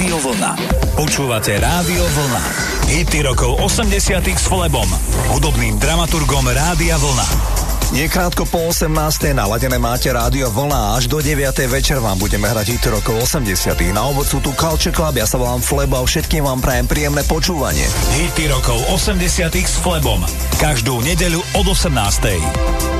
Rádio Vlna. Počúvate Rádio Vlna. Hity rokov 80 s Flebom, hudobným dramaturgom Rádia Vlna. Niekrátko po 18. naladené máte rádio Vlna až do 9. večer vám budeme hrať hity rokov 80. Na ovod sú tu Culture Club, ja sa volám Flebo a všetkým vám prajem príjemné počúvanie. Hity rokov 80 s Flebom. Každú nedeľu od 18.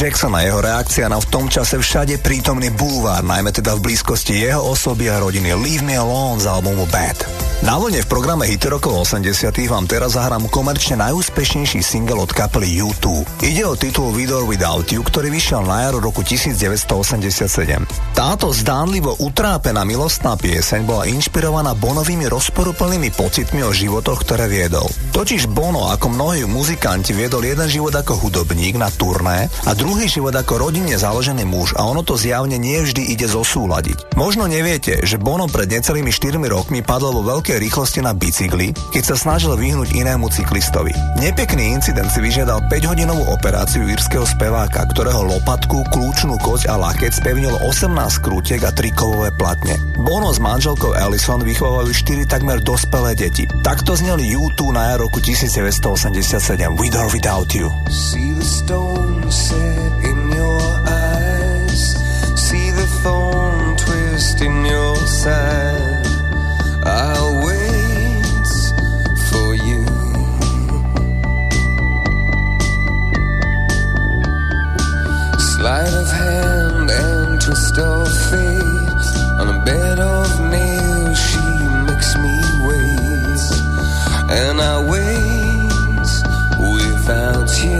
Jackson a jeho reakcia na v tom čase všade prítomný bulvár, najmä teda v blízkosti jeho osoby a rodiny Leave Me Alone z albumu Bad. Na vlne v programe Hity rokov 80 vám teraz zahrám komerčne najúspešnejší single od kapely U2. Ide o titul Video Without You, ktorý vyšiel na jar roku 1987. Táto zdánlivo utrápená milostná pieseň bola inšpirovaná Bonovými rozporuplnými pocitmi o životoch, ktoré viedol. Totiž Bono, ako mnohí muzikanti, viedol jeden život ako hudobník na turné a druhý život ako rodinne založený muž a ono to zjavne nie vždy ide zosúľadiť. Možno neviete, že Bono pred necelými 4 rokmi padol vo veľkej vysokej rýchlosti na bicykli, keď sa snažil vyhnúť inému cyklistovi. Nepekný incident si vyžiadal 5-hodinovú operáciu írskeho speváka, ktorého lopatku, kľúčnú koť a laket spevnilo 18 krútiek a 3 kovové platne. Bono s manželkou Ellison vychovajú 4 takmer dospelé deti. Takto zneli U2 na jar roku 1987 With or Without You. See the stone set in your eyes See the thorn twist in your side I'll Sleight of hand and twist of fate. On a bed of nails, she makes me wait. And I wait without you.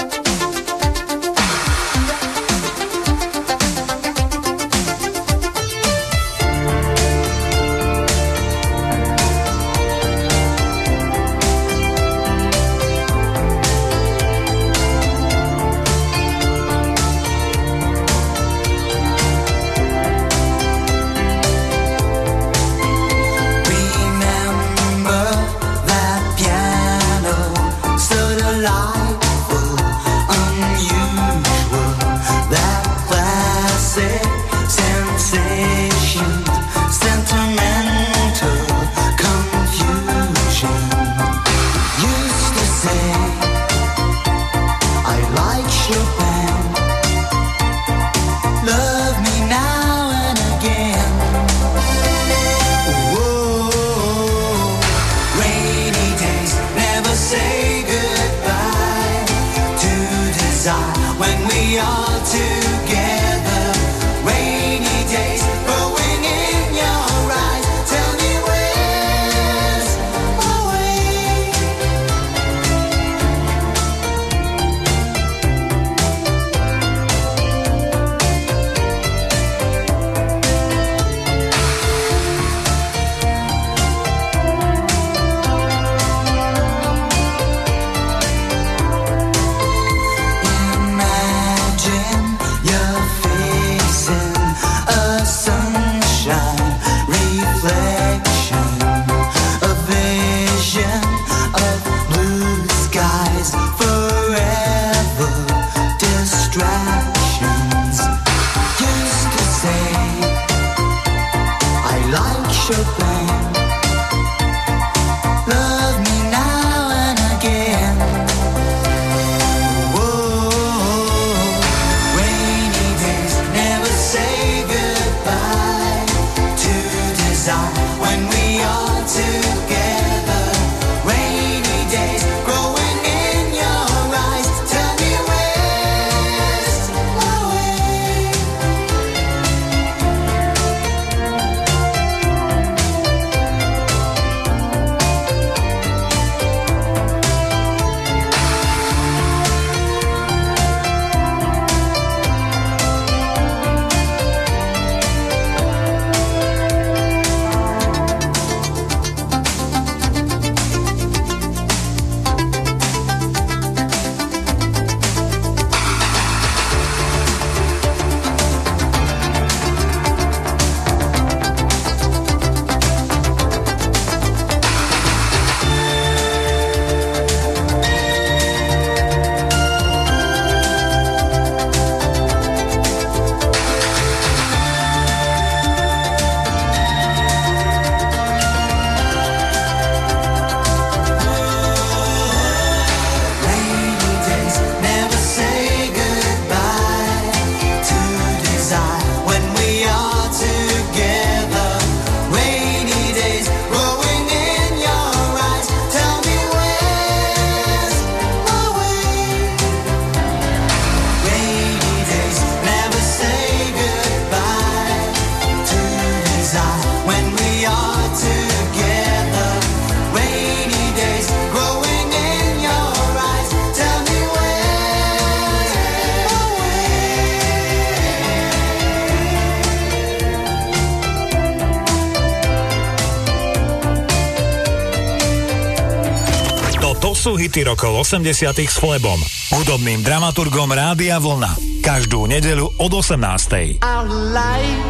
rokov 80 s Flebom, hudobným dramaturgom Rádia Vlna. Každú nedeľu od 18. Our life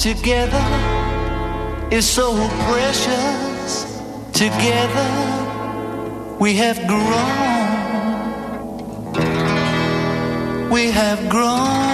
together is so precious. Together we have grown. We have grown.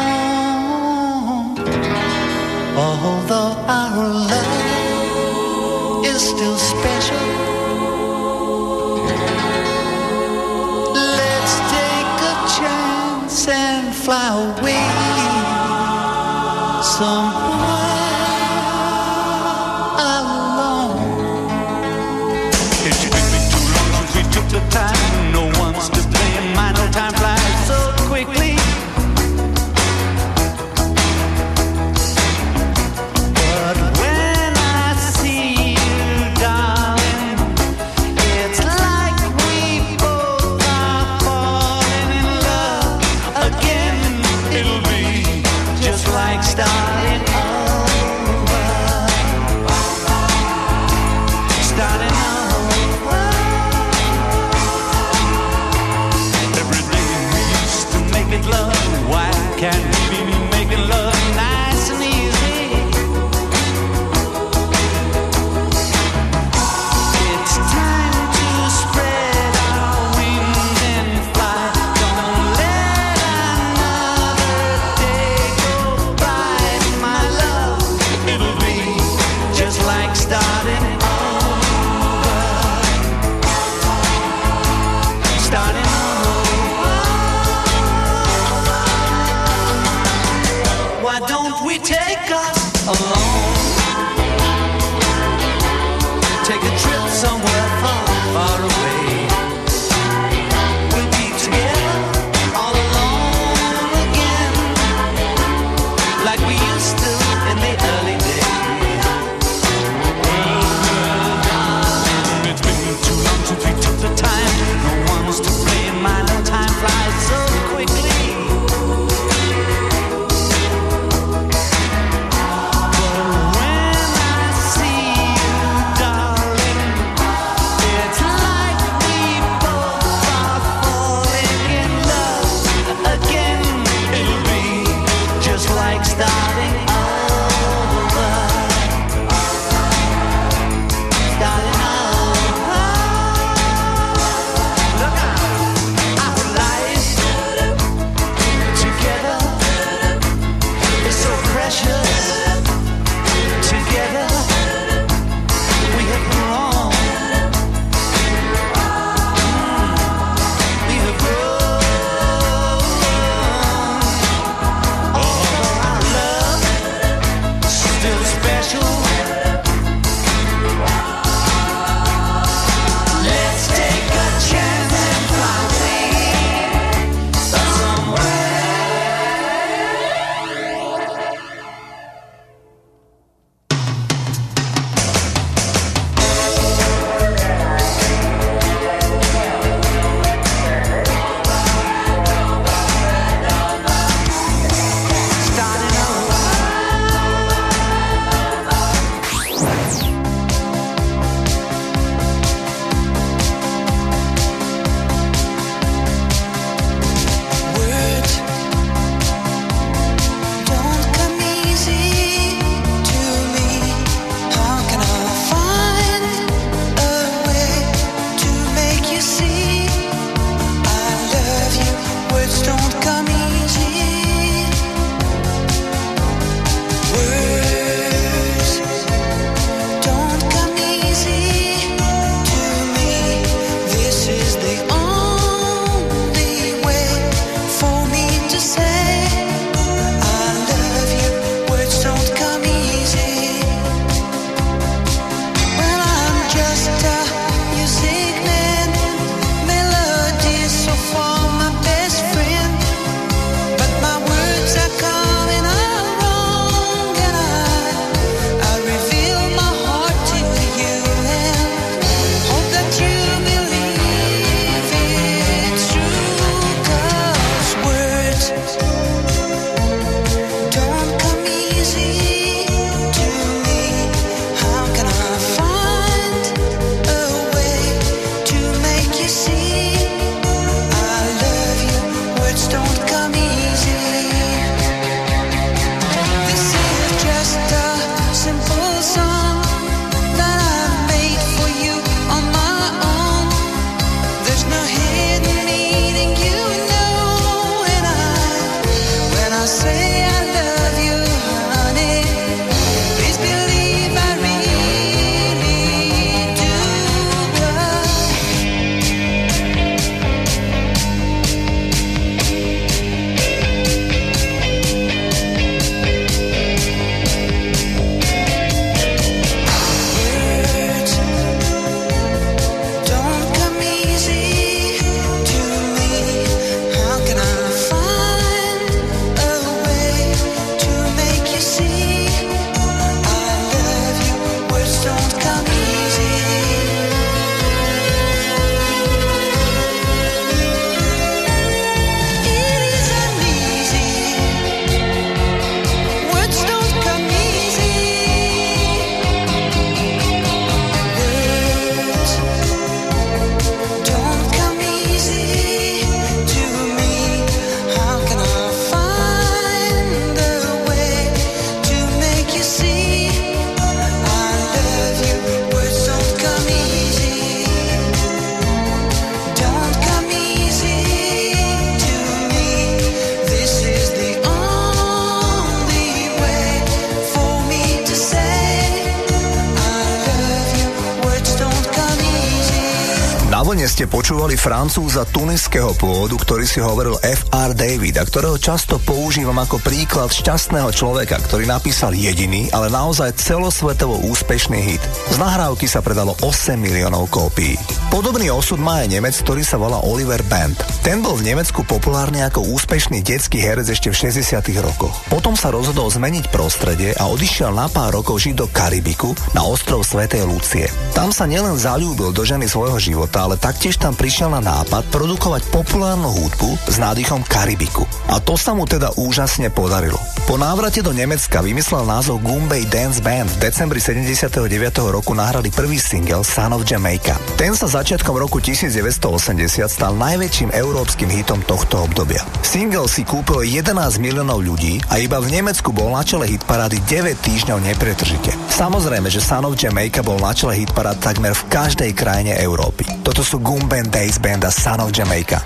Ste počúvali francúza tuniského pôvodu, ktorý si hovoril F.R. David a ktorého často používam ako príklad šťastného človeka, ktorý napísal jediný, ale naozaj celosvetovo úspešný hit. Z nahrávky sa predalo 8 miliónov kópií. Podobný osud má aj Nemec, ktorý sa volá Oliver Band. Ten bol v Nemecku populárny ako úspešný detský herec ešte v 60. rokoch. Potom sa rozhodol zmeniť prostredie a odišiel na pár rokov žiť do Karibiku na ostrov Svetej Lucie. Tam sa nielen zalúbil do ženy svojho života, ale taktiež tam prišiel na nápad produkovať populárnu hudbu s nádychom Karibiku. A to sa mu teda úžasne podarilo. Po návrate do Nemecka vymyslel názov Gumbay Dance Band. V decembri 79. roku nahrali prvý single Son of Jamaica. Ten sa začiatkom roku 1980 stal najväčším európskym hitom tohto obdobia. Single si kúpil 11 miliónov ľudí a iba v Nemecku bol na čele hitparády 9 týždňov nepretržite. Samozrejme, že Son of Jamaica bol na čele hitparád takmer v každej krajine Európy. Toto sú Goomben Days Band a Son of Jamaica.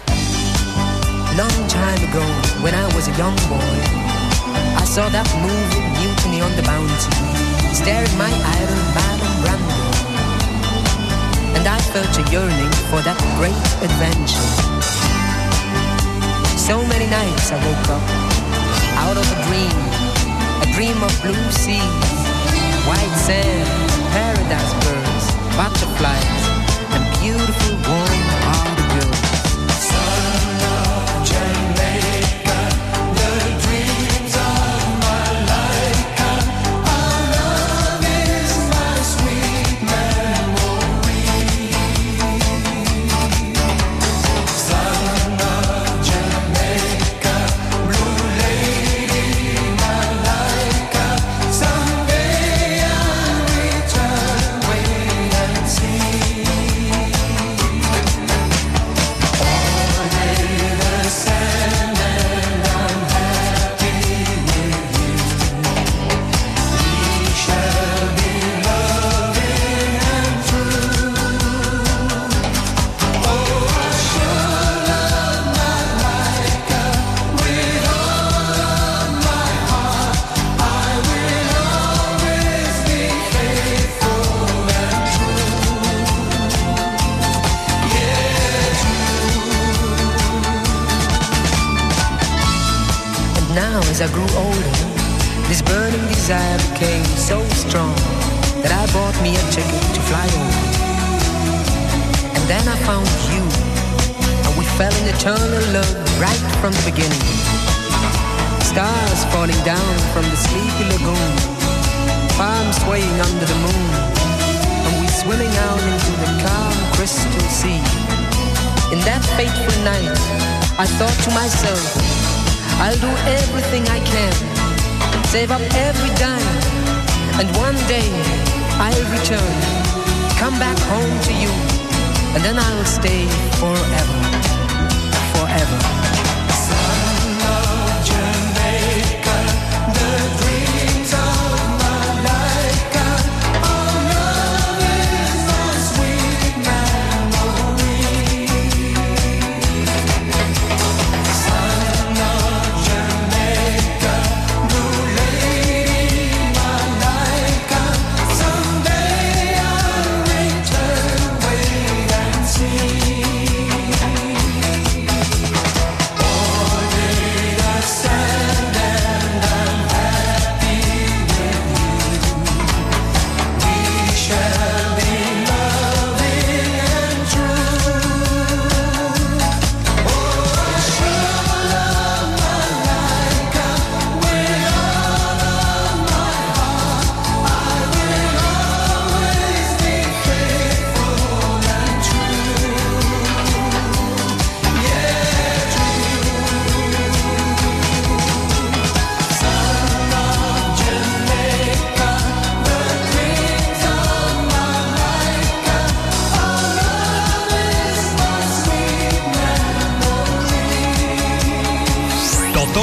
Long time ago, when I was a young boy, I saw that movie Mutiny on the Bounty, staring my idol Marlon Brando. And I felt a yearning for that great adventure. So many nights I woke up out of a dream, a dream of blue seas, white sand, paradise birds, butterflies, and beautiful warm I thought to myself, I'll do everything I can, save up every dime, and one day I'll return, come back home to you, and then I'll stay forever, forever.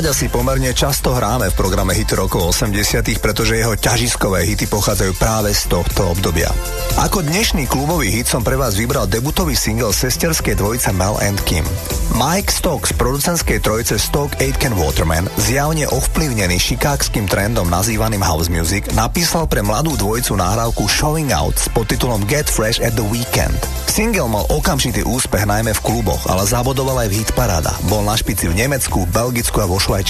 Armada si pomerne často hráme v programe hit rokov 80 pretože jeho ťažiskové hity pochádzajú práve z tohto obdobia. Ako dnešný klubový hit som pre vás vybral debutový single sesterskej dvojice Mel and Kim. Mike Stock z producentskej trojice Stock Aitken Waterman, zjavne ovplyvnený chicagským trendom nazývaným house music, napísal pre mladú dvojicu nahrávku Showing Out s podtitulom Get Fresh at the Weekend. Single mal okamžitý úspech najmä v kluboch, ale zabodoval aj v hitparáda. Bol na špici v Nemecku, Belgicku a vo Švajčiarsku.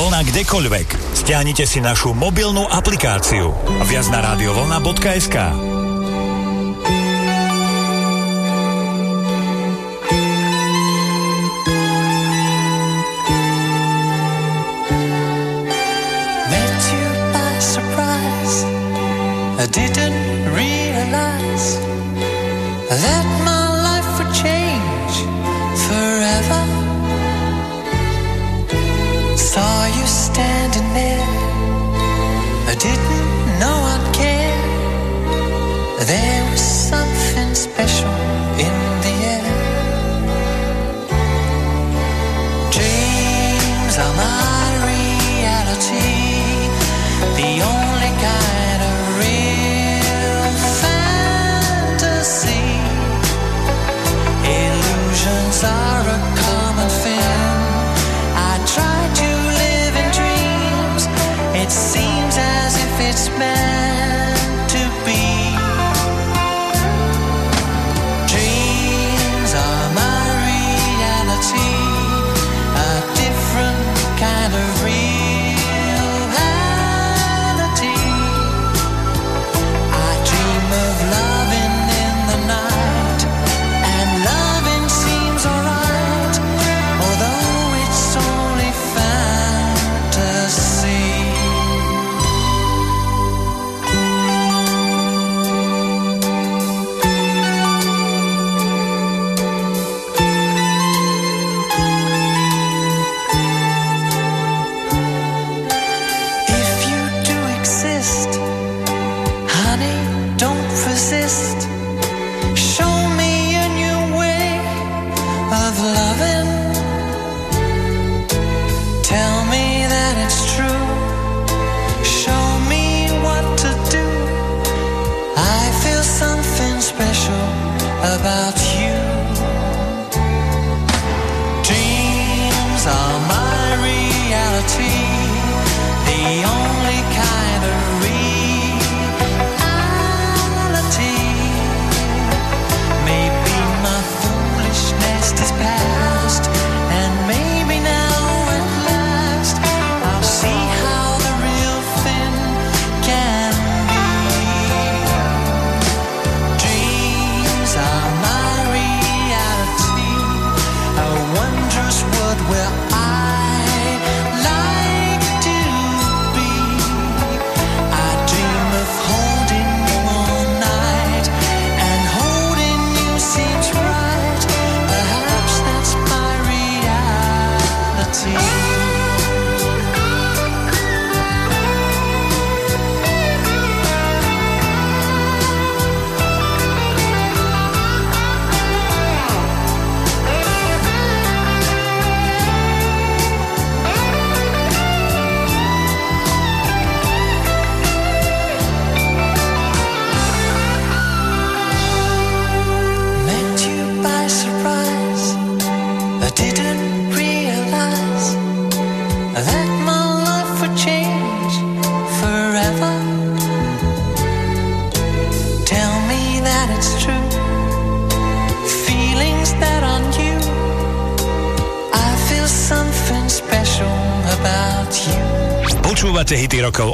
Vlna kdekoľvek. Stiahnite si našu mobilnú aplikáciu. Viac na radiovlna.sk I didn't realize that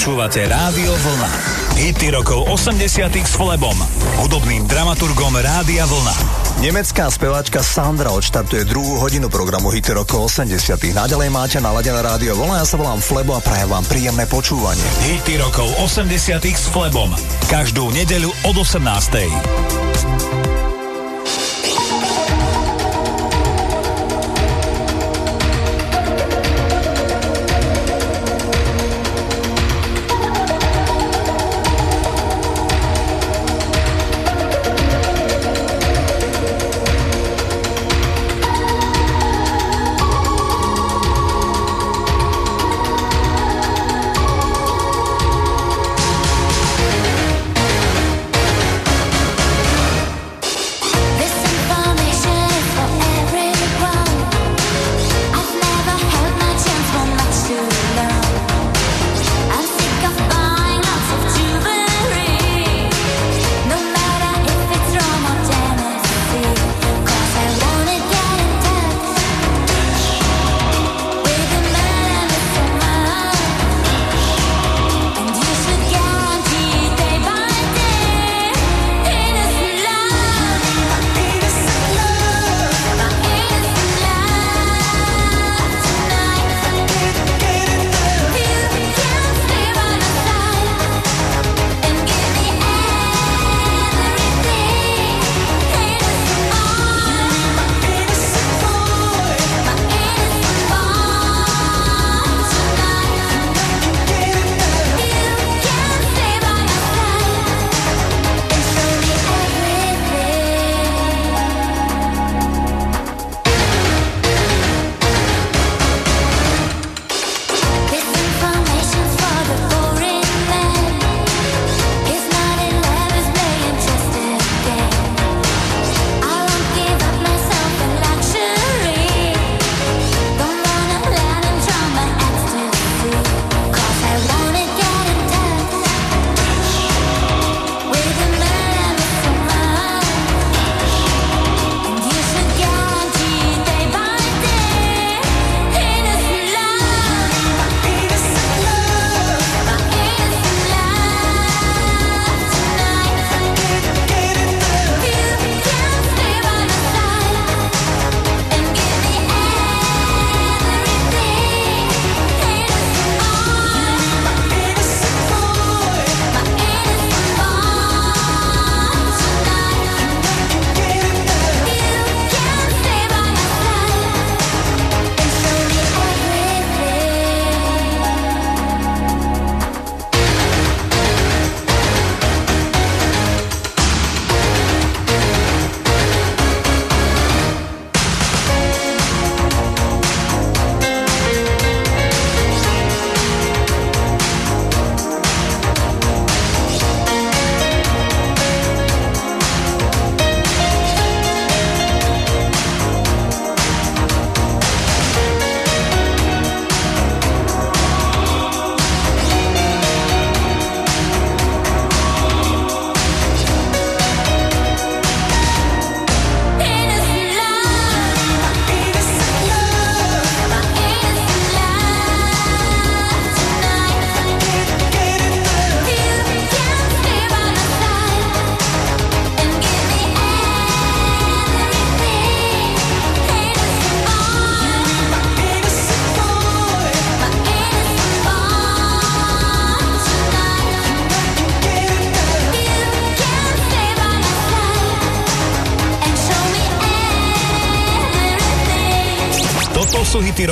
Počúvate Rádio Vlna. Hity rokov 80 s Flebom, hudobným dramaturgom Rádia Vlna. Nemecká speváčka Sandra odštartuje druhú hodinu programu Hity rokov 80 Naďalej máte naladené Rádio Vlna, ja sa volám Flebo a prajem vám príjemné počúvanie. Hity rokov 80 s Flebom. Každú nedeľu od 18.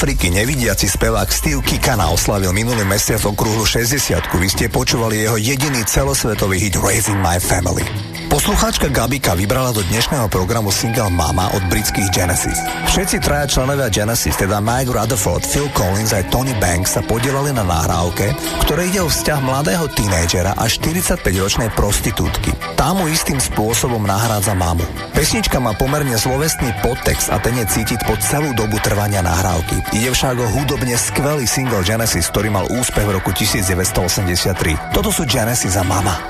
Afriky nevidiaci spevák Steve Kikana oslavil minulý mesiac okrúhlu 60 Vy ste počúvali jeho jediný celosvetový hit Raising My Family. Poslucháčka Gabika vybrala do dnešného programu single Mama od britských Genesis. Všetci traja členovia Genesis, teda Mike Rutherford, Phil Collins aj Tony Banks sa podielali na nahrávke, ktoré ide o vzťah mladého tínejdžera a 45-ročnej prostitútky. Tá mu istým spôsobom nahrádza mamu. Pesnička má pomerne slovesný podtext a ten je cítiť po celú dobu trvania nahrávky. Ide však o hudobne skvelý single Genesis, ktorý mal úspech v roku 1983. Toto sú Genesis a Mama.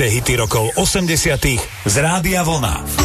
Počúvate hity rokov 80 z Rádia Vlna.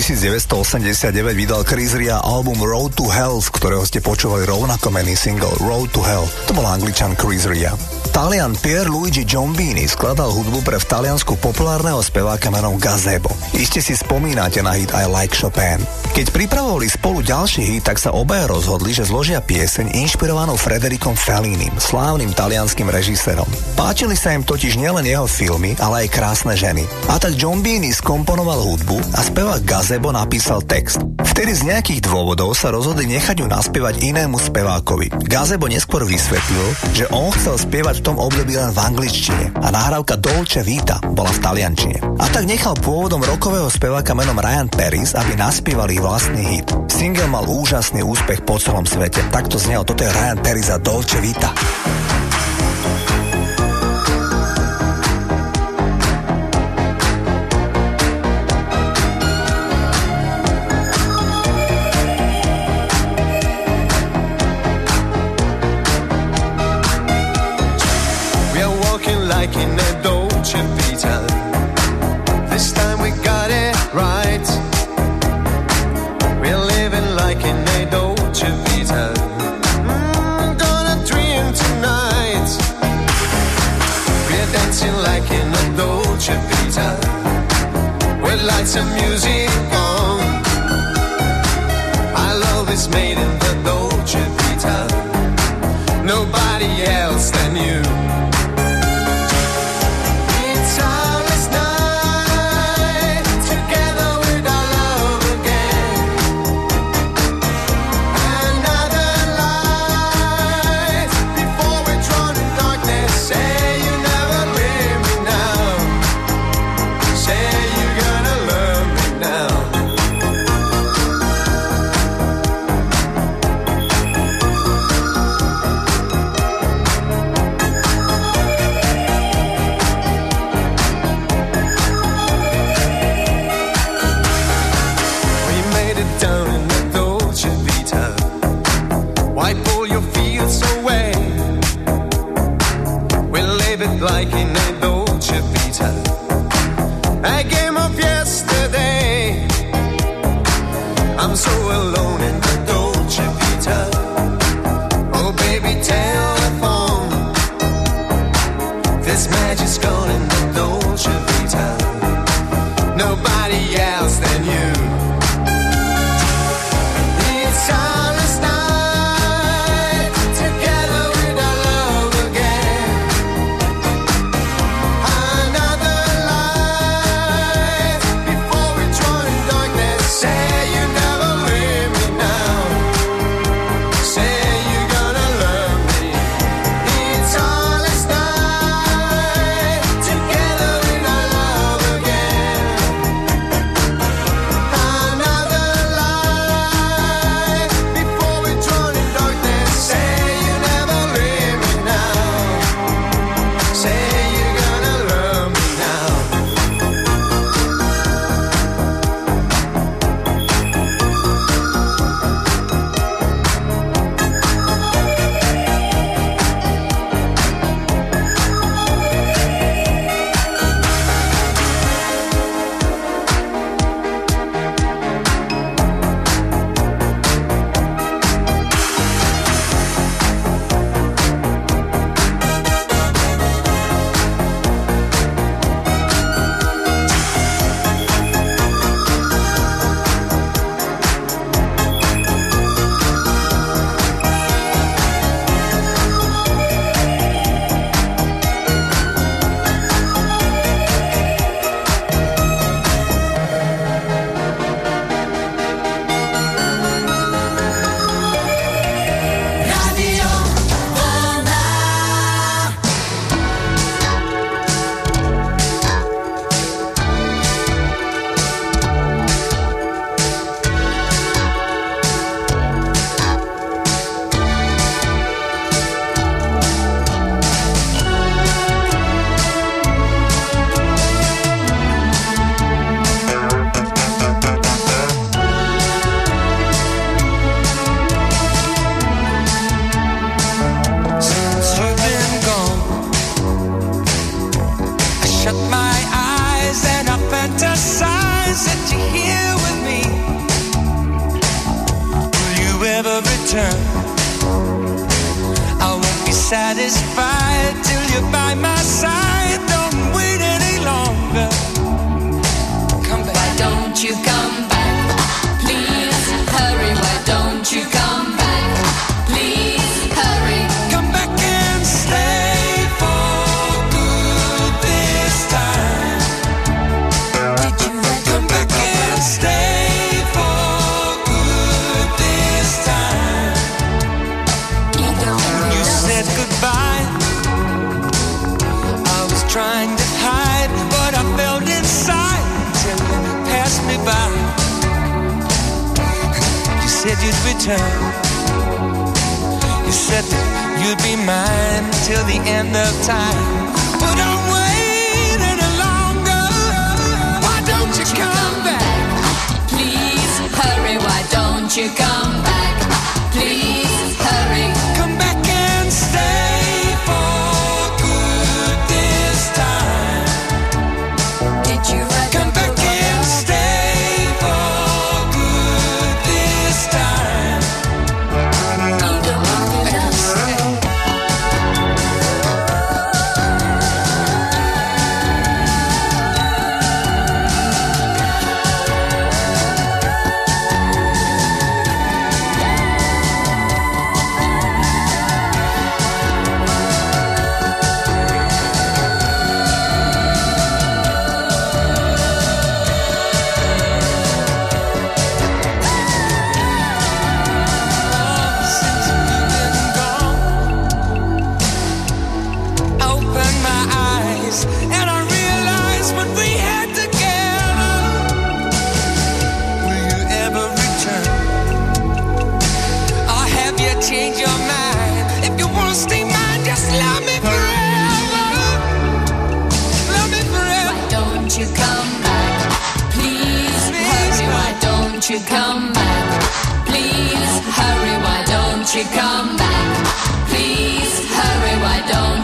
1989 vydal Chris Ria album Road to Hell, z ktorého ste počúvali rovnako mený single Road to Hell. To bol angličan Chris Ria. Talian Pier Luigi Giombini skladal hudbu pre v Taliansku populárneho speváka menom Gazebo. Iste si spomínate na hit I Like Chopin. Keď pripravovali spolu ďalší hit, tak sa obaja rozhodli, že zložia pieseň inšpirovanú Frederikom Fellinim, slávnym talianským režisérom. Páčili sa im totiž nielen jeho filmy, ale aj krásne ženy. A tak Giombini skomponoval hudbu a spevák Gazebo napísal text. Vtedy z nejakých dôvodov sa rozhodli nechať ju naspievať inému spevákovi. Gazebo neskôr vysvetlil, že on chcel spievať v tom období len v angličtine a nahrávka Dolce Vita bola v taliančine. A tak nechal pôvodom rokového speváka menom Ryan Paris, aby naspievali vlastný hit. Single mal úžasný úspech po celom svete. Takto znel, toto je Ryan Paris a Dolce Vita.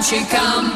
she come?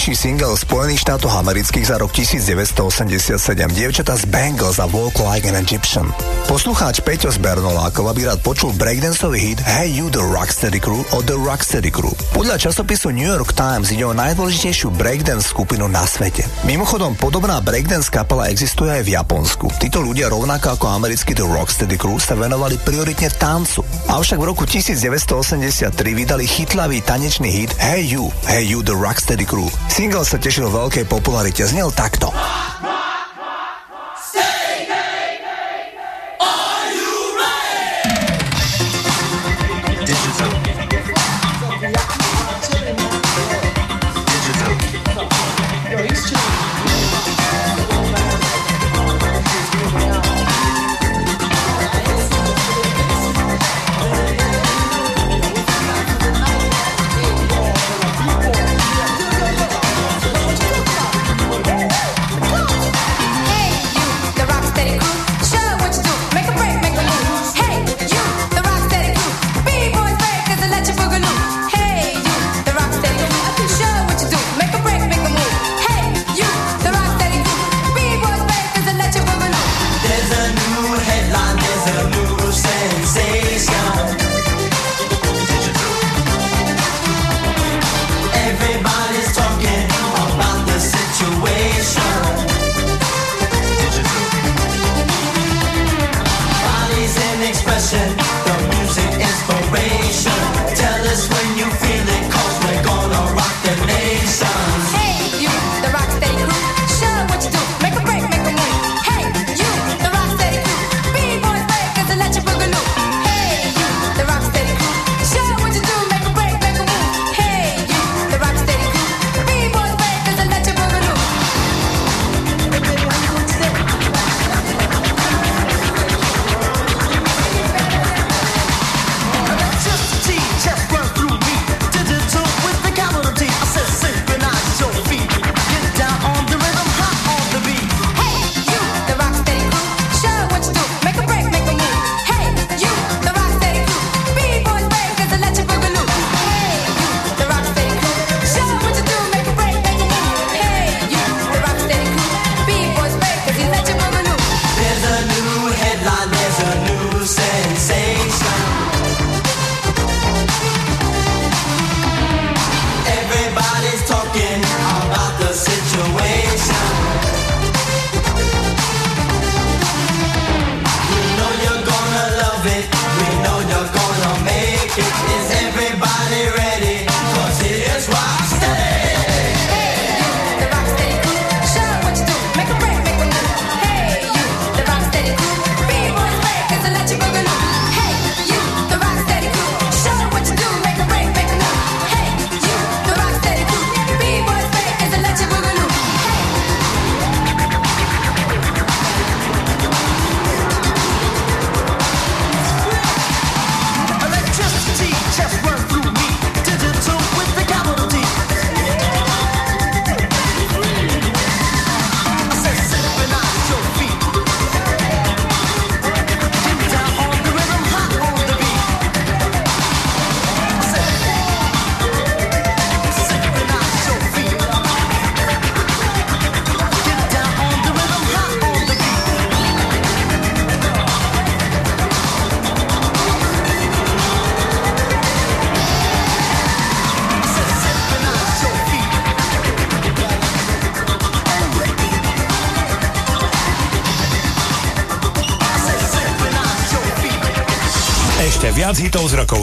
najúspešnejší single Spojených štátoch amerických za rok 1987 dievčata z Bangles a Walk Like an Egyptian. Poslucháč Peťo z Bernolákova by rád počul breakdanceový hit Hey You The Rocksteady Crew od The Rocksteady Crew. Podľa časopisu New York Times ide o najdôležitejšiu breakdance skupinu na svete. Mimochodom, podobná breakdance kapela existuje aj v Japonsku. Títo ľudia rovnako ako americký The Rocksteady Crew sa venovali prioritne tancu. Avšak v roku 1983 vydali chytlavý tanečný hit Hey You, Hey You The Rocksteady Crew, Single sa tešil veľkej popularite, znel takto.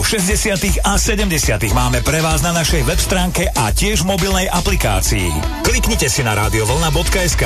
60. a 70. máme pre vás na našej web stránke a tiež mobilnej aplikácii. Kliknite si na radiovolna.sk.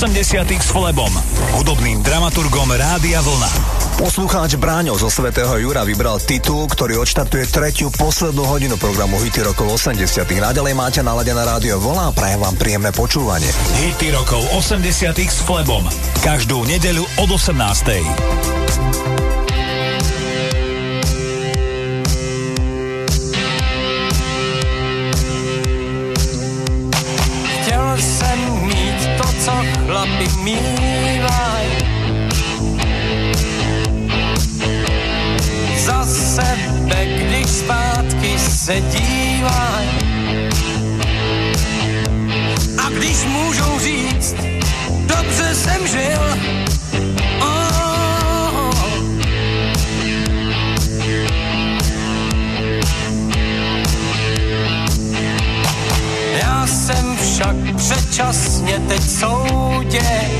80 s Flebom, hudobným dramaturgom Rádia Vlna. Poslucháč Bráňo zo Svetého Jura vybral titul, ktorý odštartuje tretiu poslednú hodinu programu Hity rokov 80 Naďalej máte naladené rádio Vlna a prajem vám príjemné počúvanie. Hity rokov 80 s Flebom. Každú nedeľu od 18. usmívaj. Za sebe, když zpátky se dívaj. včasně teď soudě.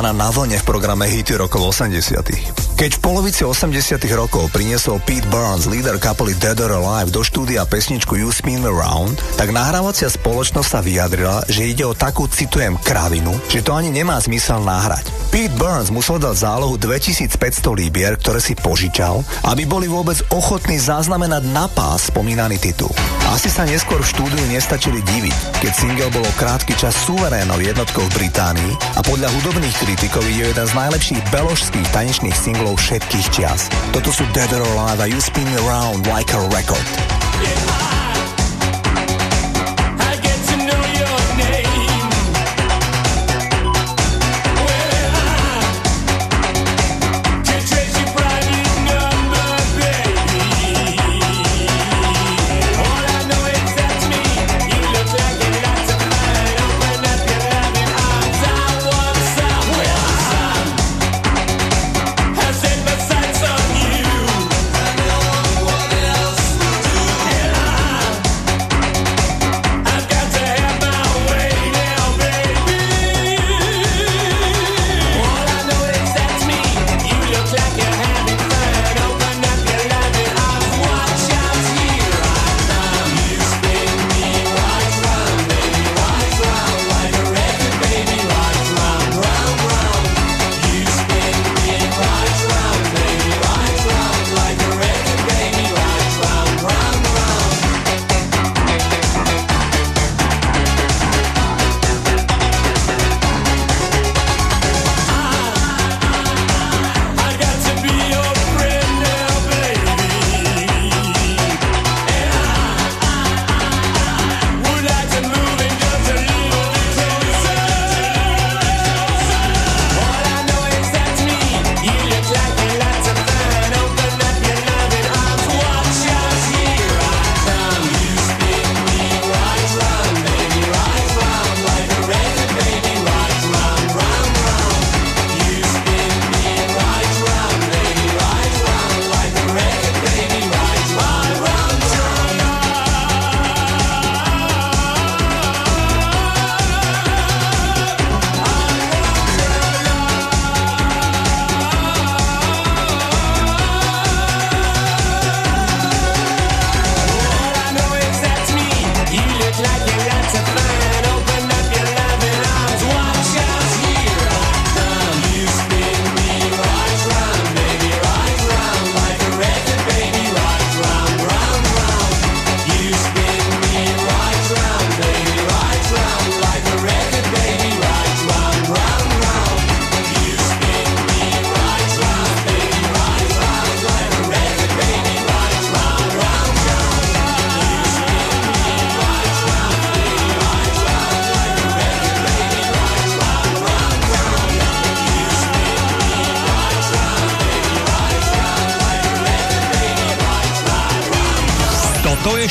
pána na vlne v programe Hity rokov 80. Keď v polovici 80. rokov priniesol Pete Burns, líder kapely Dead or Alive, do štúdia pesničku You Spin Around, tak nahrávacia spoločnosť sa vyjadrila, že ide o takú, citujem, kravinu, že to ani nemá zmysel nahrať. Pete Burns musel dať zálohu 2500 líbier, ktoré si požičal, aby boli vôbec ochotní zaznamenať na pás spomínaný titul. Asi sa neskôr v štúdiu nestačili diviť, keď single bolo krátky čas suverénou jednotkou v Británii a podľa hudobných kritikov je jeden z najlepších beložských tanečných singlov všetkých čias. Toto sú Dead or Alive a You Spin Around Like a Record. Yeah.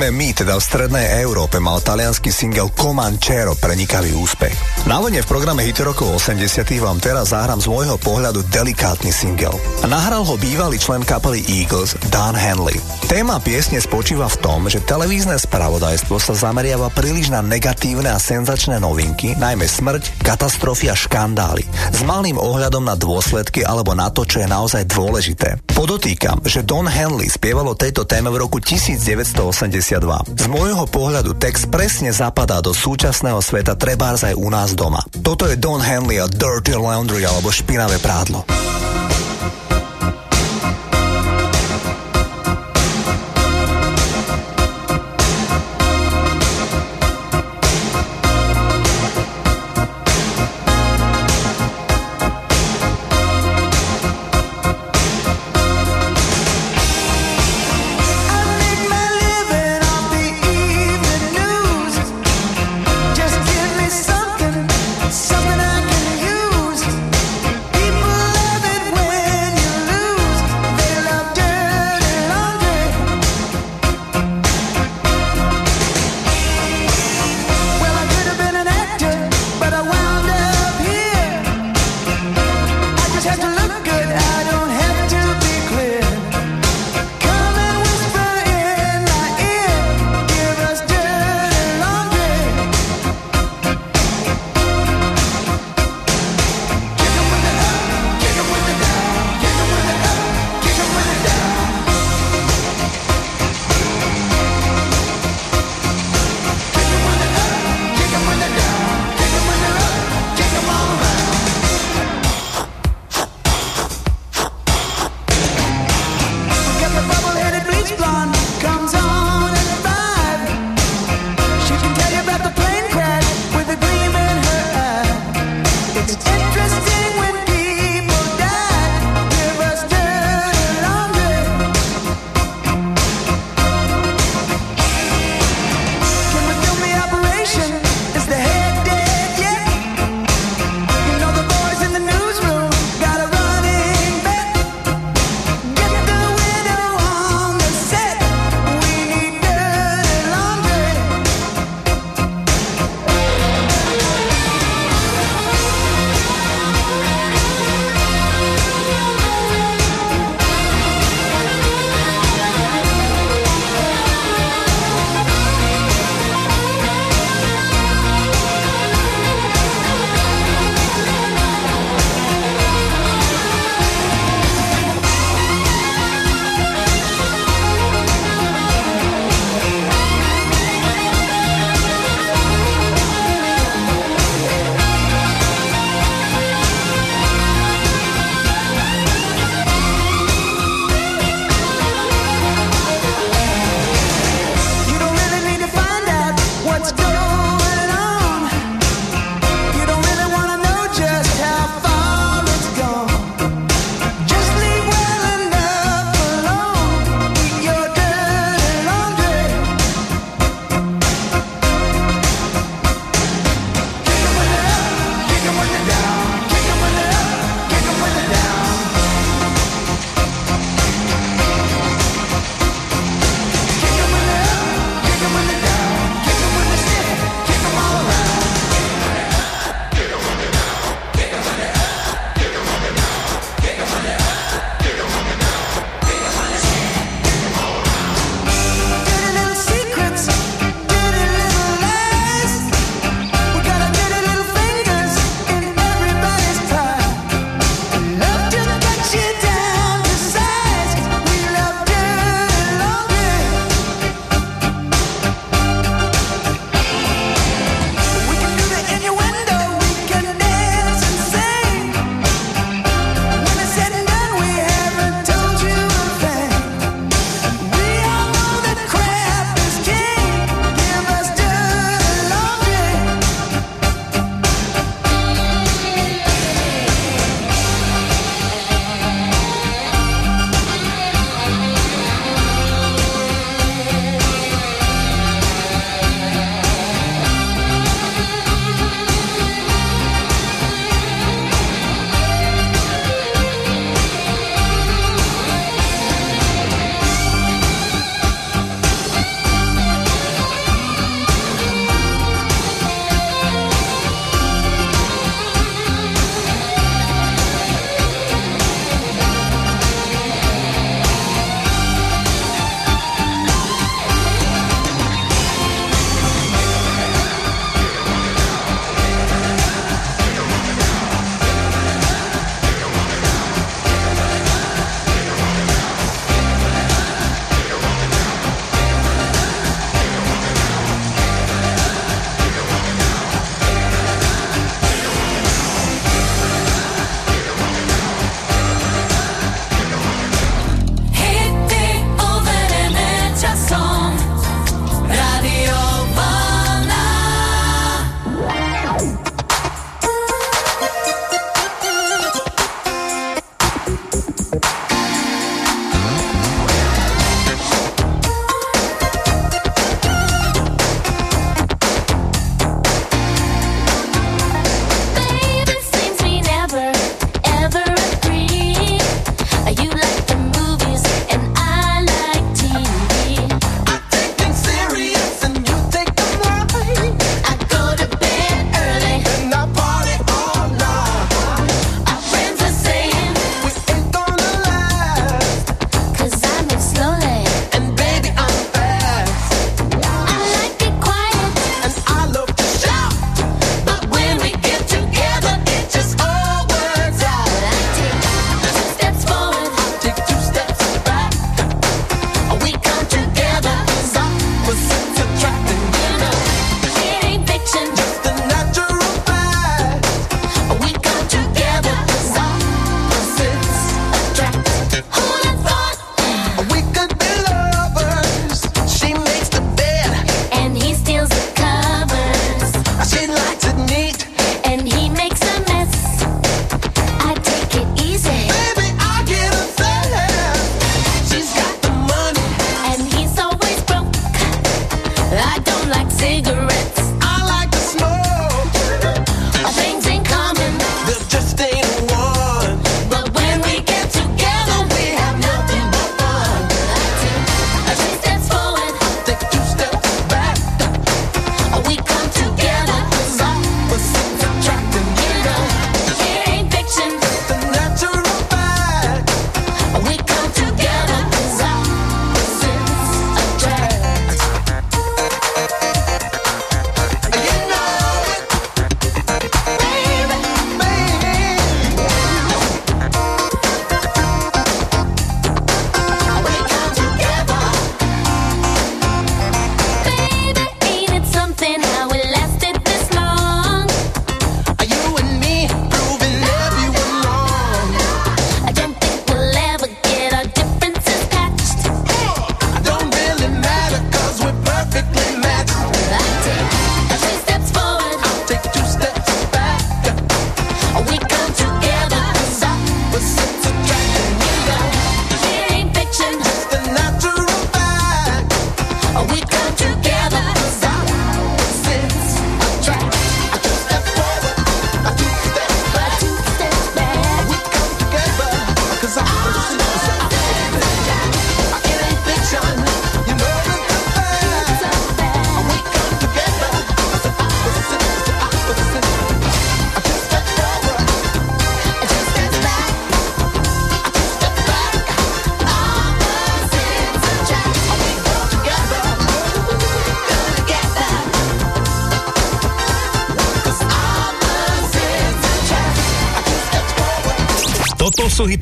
Žijeme my, teda v strednej Európe, mal talianský single Comanchero prenikavý úspech. Návodne v programe Hity rokov 80 vám teraz zahrám z môjho pohľadu delikátny single. Nahral ho bývalý člen kapely Eagles, Don Henley. Téma piesne spočíva v tom, že televízne spravodajstvo sa zameriava príliš na negatívne a senzačné novinky, najmä smrť, katastrofy a škandály, s malým ohľadom na dôsledky alebo na to, čo je naozaj dôležité. Podotýkam, že Don Henley spieval o tejto téme v roku 1982. Z môjho pohľadu text presne zapadá do súčasného sveta trebárs aj u nás doma. Toto je Don Henley a Dirty Laundry alebo špinavé prádlo.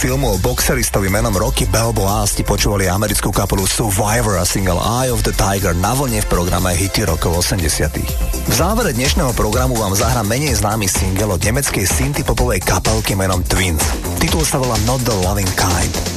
filmu o boxeristovi menom Rocky Balboa ste počúvali americkú kapelu Survivor a single Eye of the Tiger na vlne v programe Hity rokov 80. V závere dnešného programu vám zahrá menej známy single od nemeckej synty popovej kapelky menom Twins. Titul sa volá Not the Loving Kind.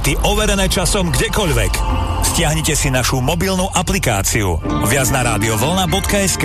aktuality overené časom kdekoľvek. Stiahnite si našu mobilnú aplikáciu viac na rádiovlna.sk.